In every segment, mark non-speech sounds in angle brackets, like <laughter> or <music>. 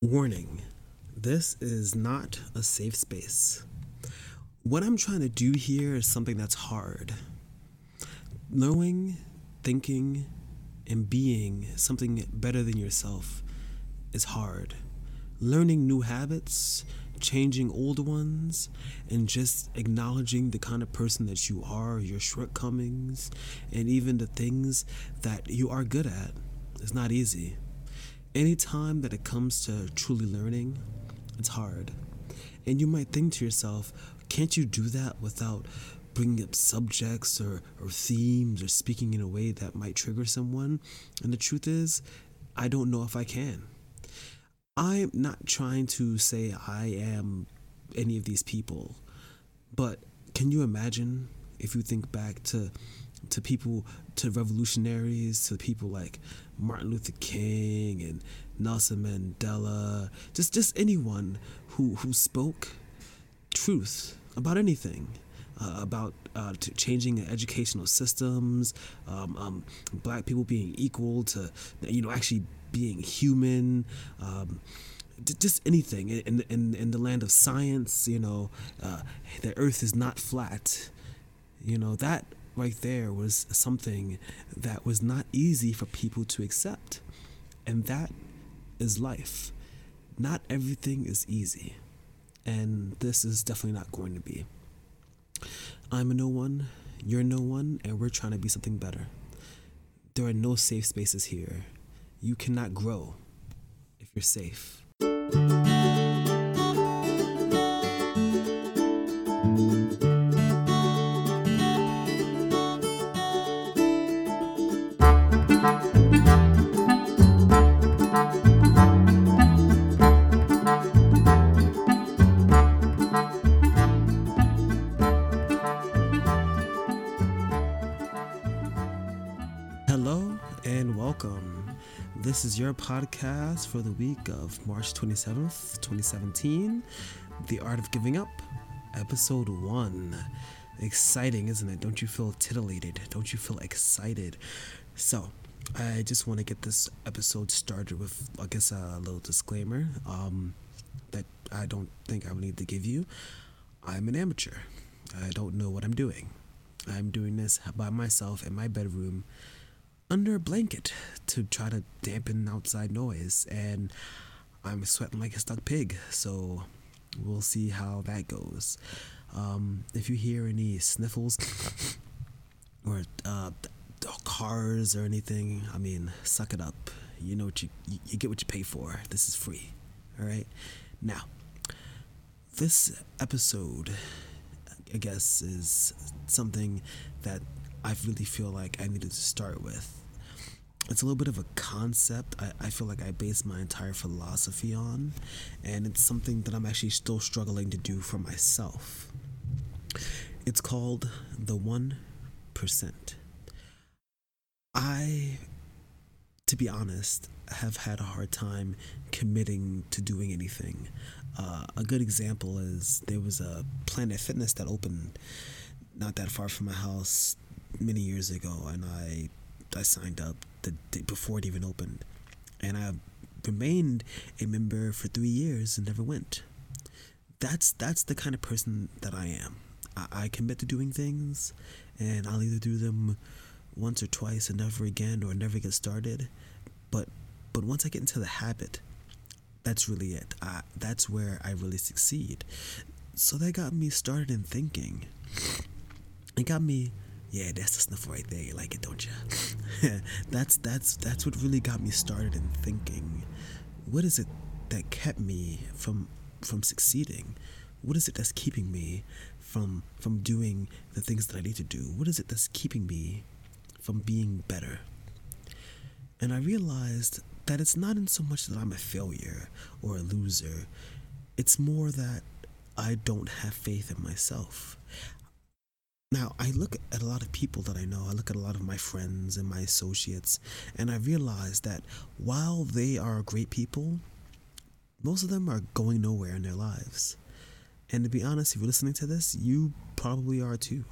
Warning this is not a safe space. What I'm trying to do here is something that's hard. Knowing, thinking, and being something better than yourself is hard. Learning new habits, changing old ones, and just acknowledging the kind of person that you are, your shortcomings, and even the things that you are good at is not easy. Anytime that it comes to truly learning, it's hard. And you might think to yourself, can't you do that without bringing up subjects or, or themes or speaking in a way that might trigger someone? And the truth is, I don't know if I can. I'm not trying to say I am any of these people, but can you imagine if you think back to to people to revolutionaries to people like Martin Luther King and Nelson Mandela just just anyone who who spoke truth about anything uh, about uh, changing educational systems, um, um, black people being equal to, you know, actually being human, um, just anything in, in, in the land of science, you know, uh, the earth is not flat. You know, that right there was something that was not easy for people to accept. And that is life. Not everything is easy. And this is definitely not going to be. I'm a no one, you're no one, and we're trying to be something better. There are no safe spaces here. You cannot grow if you're safe. Hello and welcome. This is your podcast for the week of March 27th, 2017, The Art of Giving Up, episode 1. Exciting, isn't it? Don't you feel titillated? Don't you feel excited? So, I just want to get this episode started with, I guess, a little disclaimer um, that I don't think I will need to give you. I'm an amateur. I don't know what I'm doing. I'm doing this by myself in my bedroom under a blanket to try to dampen outside noise, and I'm sweating like a stuck pig. So we'll see how that goes. Um, if you hear any sniffles <laughs> or uh, cars or anything, I mean, suck it up. You know what you you get what you pay for. This is free. All right. Now, this episode, I guess, is something that I really feel like I needed to start with. It's a little bit of a concept I, I feel like I base my entire philosophy on, and it's something that I'm actually still struggling to do for myself. It's called the 1%. I, to be honest, have had a hard time committing to doing anything. Uh, a good example is there was a Planet Fitness that opened not that far from my house many years ago, and I I signed up the day before it even opened, and I remained a member for three years and never went. That's that's the kind of person that I am. I, I commit to doing things, and I'll either do them once or twice and never again, or never get started. But but once I get into the habit, that's really it. I, that's where I really succeed. So that got me started in thinking. It got me yeah, that's the sniffle right there. You like it, don't you? <laughs> that's that's that's what really got me started in thinking. What is it that kept me from from succeeding? What is it that's keeping me from from doing the things that I need to do? What is it that's keeping me from being better? And I realized that it's not in so much that I'm a failure or a loser. It's more that I don't have faith in myself. Now, I look at a lot of people that I know, I look at a lot of my friends and my associates, and I realize that while they are great people, most of them are going nowhere in their lives. And to be honest, if you're listening to this, you probably are too.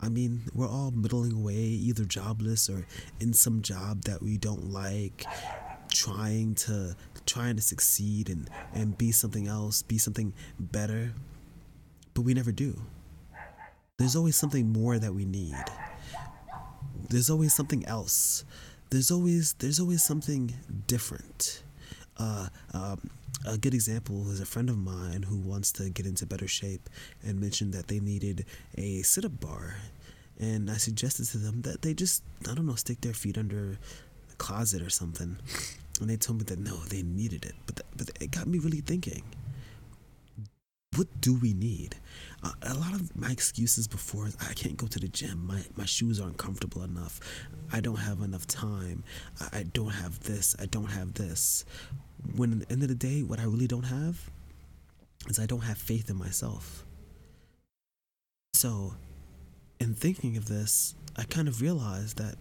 I mean, we're all middling away, either jobless or in some job that we don't like, trying to trying to succeed and and be something else, be something better, but we never do. There's always something more that we need. There's always something else. There's always there's always something different. Uh, um, a good example is a friend of mine who wants to get into better shape and mentioned that they needed a sit-up bar and i suggested to them that they just i don't know stick their feet under a closet or something and they told me that no they needed it but, but it got me really thinking what do we need a lot of my excuses before is i can't go to the gym my, my shoes aren't comfortable enough i don't have enough time I, I don't have this i don't have this when at the end of the day, what I really don't have is I don't have faith in myself. So, in thinking of this, I kind of realized that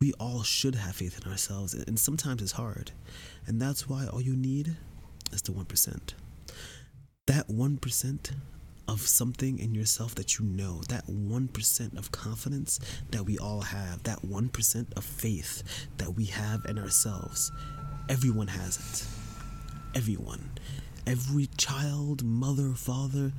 we all should have faith in ourselves, and sometimes it's hard. And that's why all you need is the 1%. That 1% of something in yourself that you know, that 1% of confidence that we all have, that 1% of faith that we have in ourselves Everyone has it. Everyone. Every child, mother, father,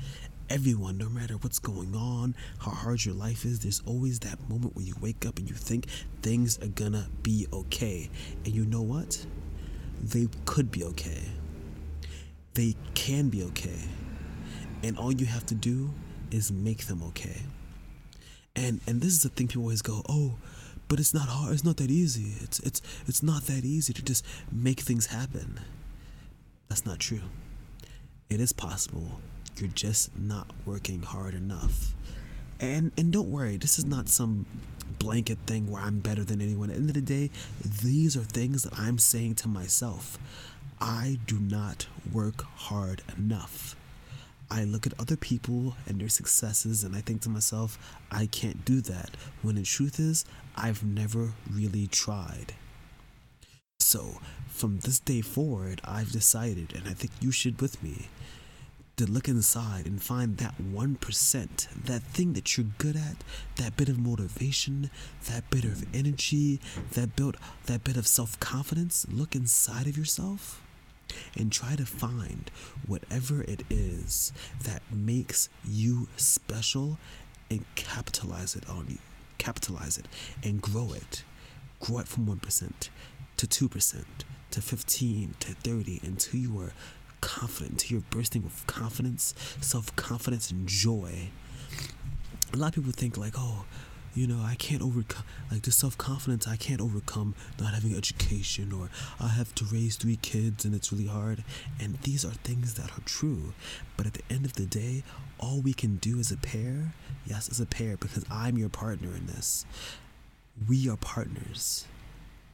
everyone, no matter what's going on, how hard your life is, there's always that moment where you wake up and you think things are gonna be okay. And you know what? They could be okay. They can be okay. And all you have to do is make them okay. And and this is the thing people always go, "Oh, but it's not hard. It's not that easy. It's it's it's not that easy to just make things happen. That's not true. It is possible. You're just not working hard enough. And and don't worry, this is not some blanket thing where I'm better than anyone. At the end of the day, these are things that I'm saying to myself. I do not work hard enough. I look at other people and their successes and I think to myself, I can't do that. When the truth is, I've never really tried. So, from this day forward, I've decided, and I think you should with me, to look inside and find that 1%, that thing that you're good at, that bit of motivation, that bit of energy, that bit, that bit of self confidence. Look inside of yourself and try to find whatever it is that makes you special and capitalize it on you. Capitalize it and grow it. Grow it from 1% to 2% to 15 to 30 until you are confident, until you're bursting with confidence, self confidence, and joy. A lot of people think, like, oh, you know, I can't overcome, like the self confidence I can't overcome not having education, or I have to raise three kids and it's really hard. And these are things that are true. But at the end of the day, all we can do as a pair, yes, as a pair, because I'm your partner in this, we are partners.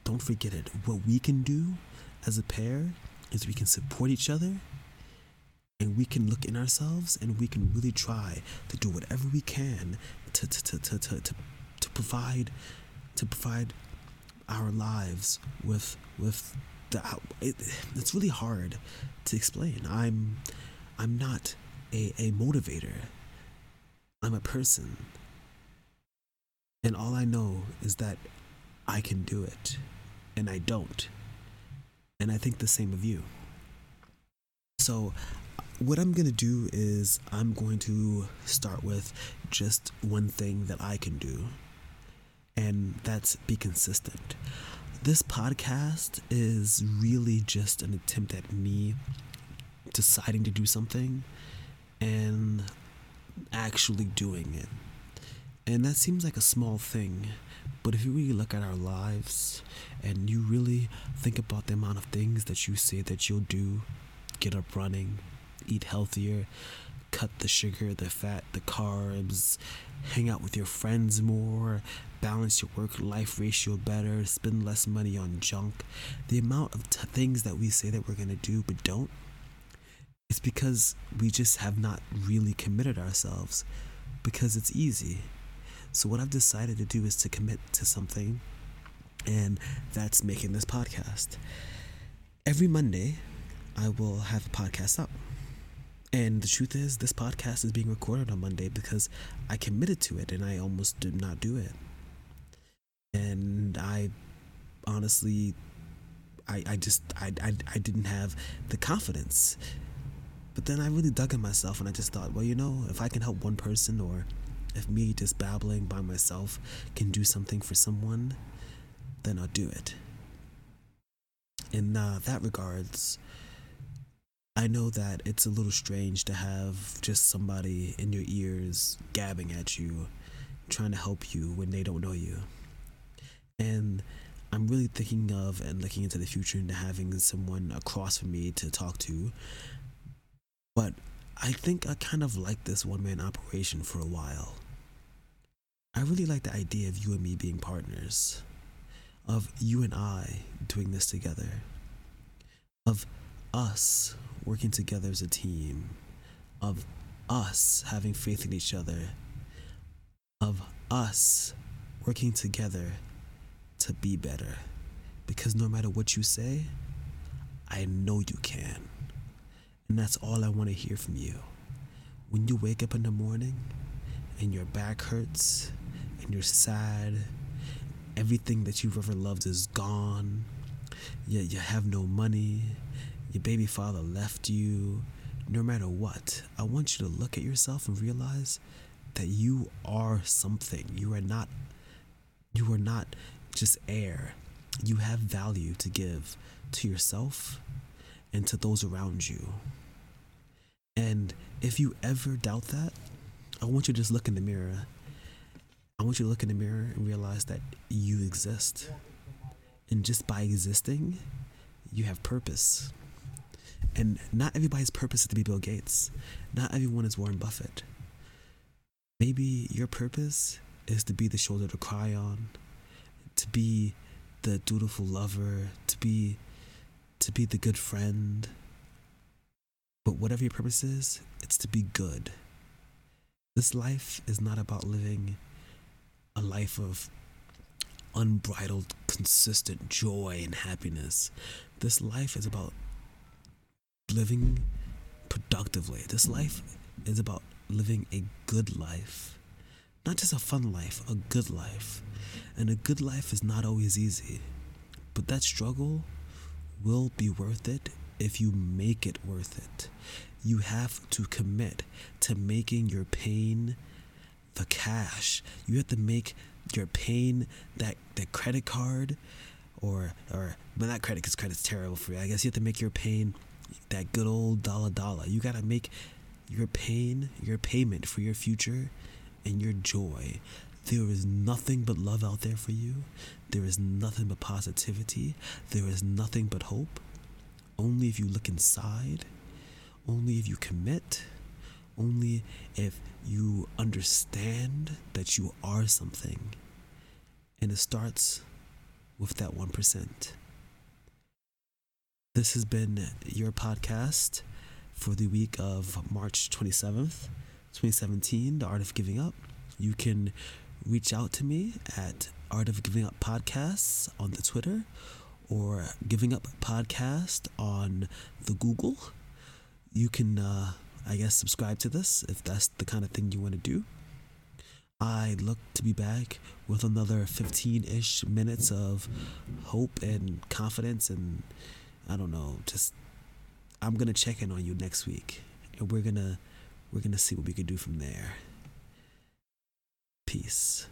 Don't forget it. What we can do as a pair is we can support each other and we can look in ourselves and we can really try to do whatever we can to to, to, to, to, to, provide to provide our lives with with the it, it's really hard to explain. I'm i'm not a, a motivator. I'm a person. And all i know is that i can do it and i don't. And i think the same of you. So what I'm going to do is I'm going to start with just one thing that I can do, and that's be consistent. This podcast is really just an attempt at me deciding to do something and actually doing it. And that seems like a small thing, but if you really look at our lives and you really think about the amount of things that you say that you'll do, get up running, eat healthier, cut the sugar, the fat, the carbs, hang out with your friends more, balance your work life ratio better, spend less money on junk. The amount of t- things that we say that we're going to do but don't, it's because we just have not really committed ourselves because it's easy. So, what I've decided to do is to commit to something, and that's making this podcast. Every Monday, I will have a podcast up. And the truth is, this podcast is being recorded on Monday because I committed to it and I almost did not do it. And I honestly, I, I just I, I I didn't have the confidence. But then I really dug in myself and I just thought, well, you know, if I can help one person or if me just babbling by myself can do something for someone, then I'll do it. In uh, that regards, I know that it's a little strange to have just somebody in your ears gabbing at you, trying to help you when they don't know you. And I'm really thinking of and looking into the future into having someone across from me to talk to. But I think I kind of like this one man operation for a while. I really like the idea of you and me being partners, of you and I doing this together, of us working together as a team, of us having faith in each other, of us working together to be better. Because no matter what you say, I know you can. And that's all I want to hear from you. When you wake up in the morning and your back hurts and you're sad, everything that you've ever loved is gone, yet you have no money, your baby father left you, no matter what, I want you to look at yourself and realize that you are something. You are not you are not just air. You have value to give to yourself and to those around you. And if you ever doubt that, I want you to just look in the mirror. I want you to look in the mirror and realize that you exist. And just by existing, you have purpose. And not everybody's purpose is to be Bill Gates. Not everyone is Warren Buffett. Maybe your purpose is to be the shoulder to cry on, to be the dutiful lover, to be to be the good friend. But whatever your purpose is, it's to be good. This life is not about living a life of unbridled, consistent joy and happiness. This life is about living productively. This life is about living a good life. Not just a fun life, a good life. And a good life is not always easy. But that struggle will be worth it if you make it worth it. You have to commit to making your pain the cash. You have to make your pain that that credit card or or but not credit because credit's terrible for you. I guess you have to make your pain that good old dollar dollar. You gotta make your pain your payment for your future and your joy. There is nothing but love out there for you. There is nothing but positivity. There is nothing but hope. Only if you look inside, only if you commit, only if you understand that you are something. And it starts with that 1%. This has been your podcast for the week of March 27th, 2017, The Art of Giving Up. You can reach out to me at Art of Giving Up Podcasts on the Twitter or Giving Up Podcast on the Google. You can, uh, I guess, subscribe to this if that's the kind of thing you want to do. I look to be back with another 15 ish minutes of hope and confidence and I don't know, just I'm gonna check in on you next week, and we're gonna we're gonna see what we can do from there. Peace.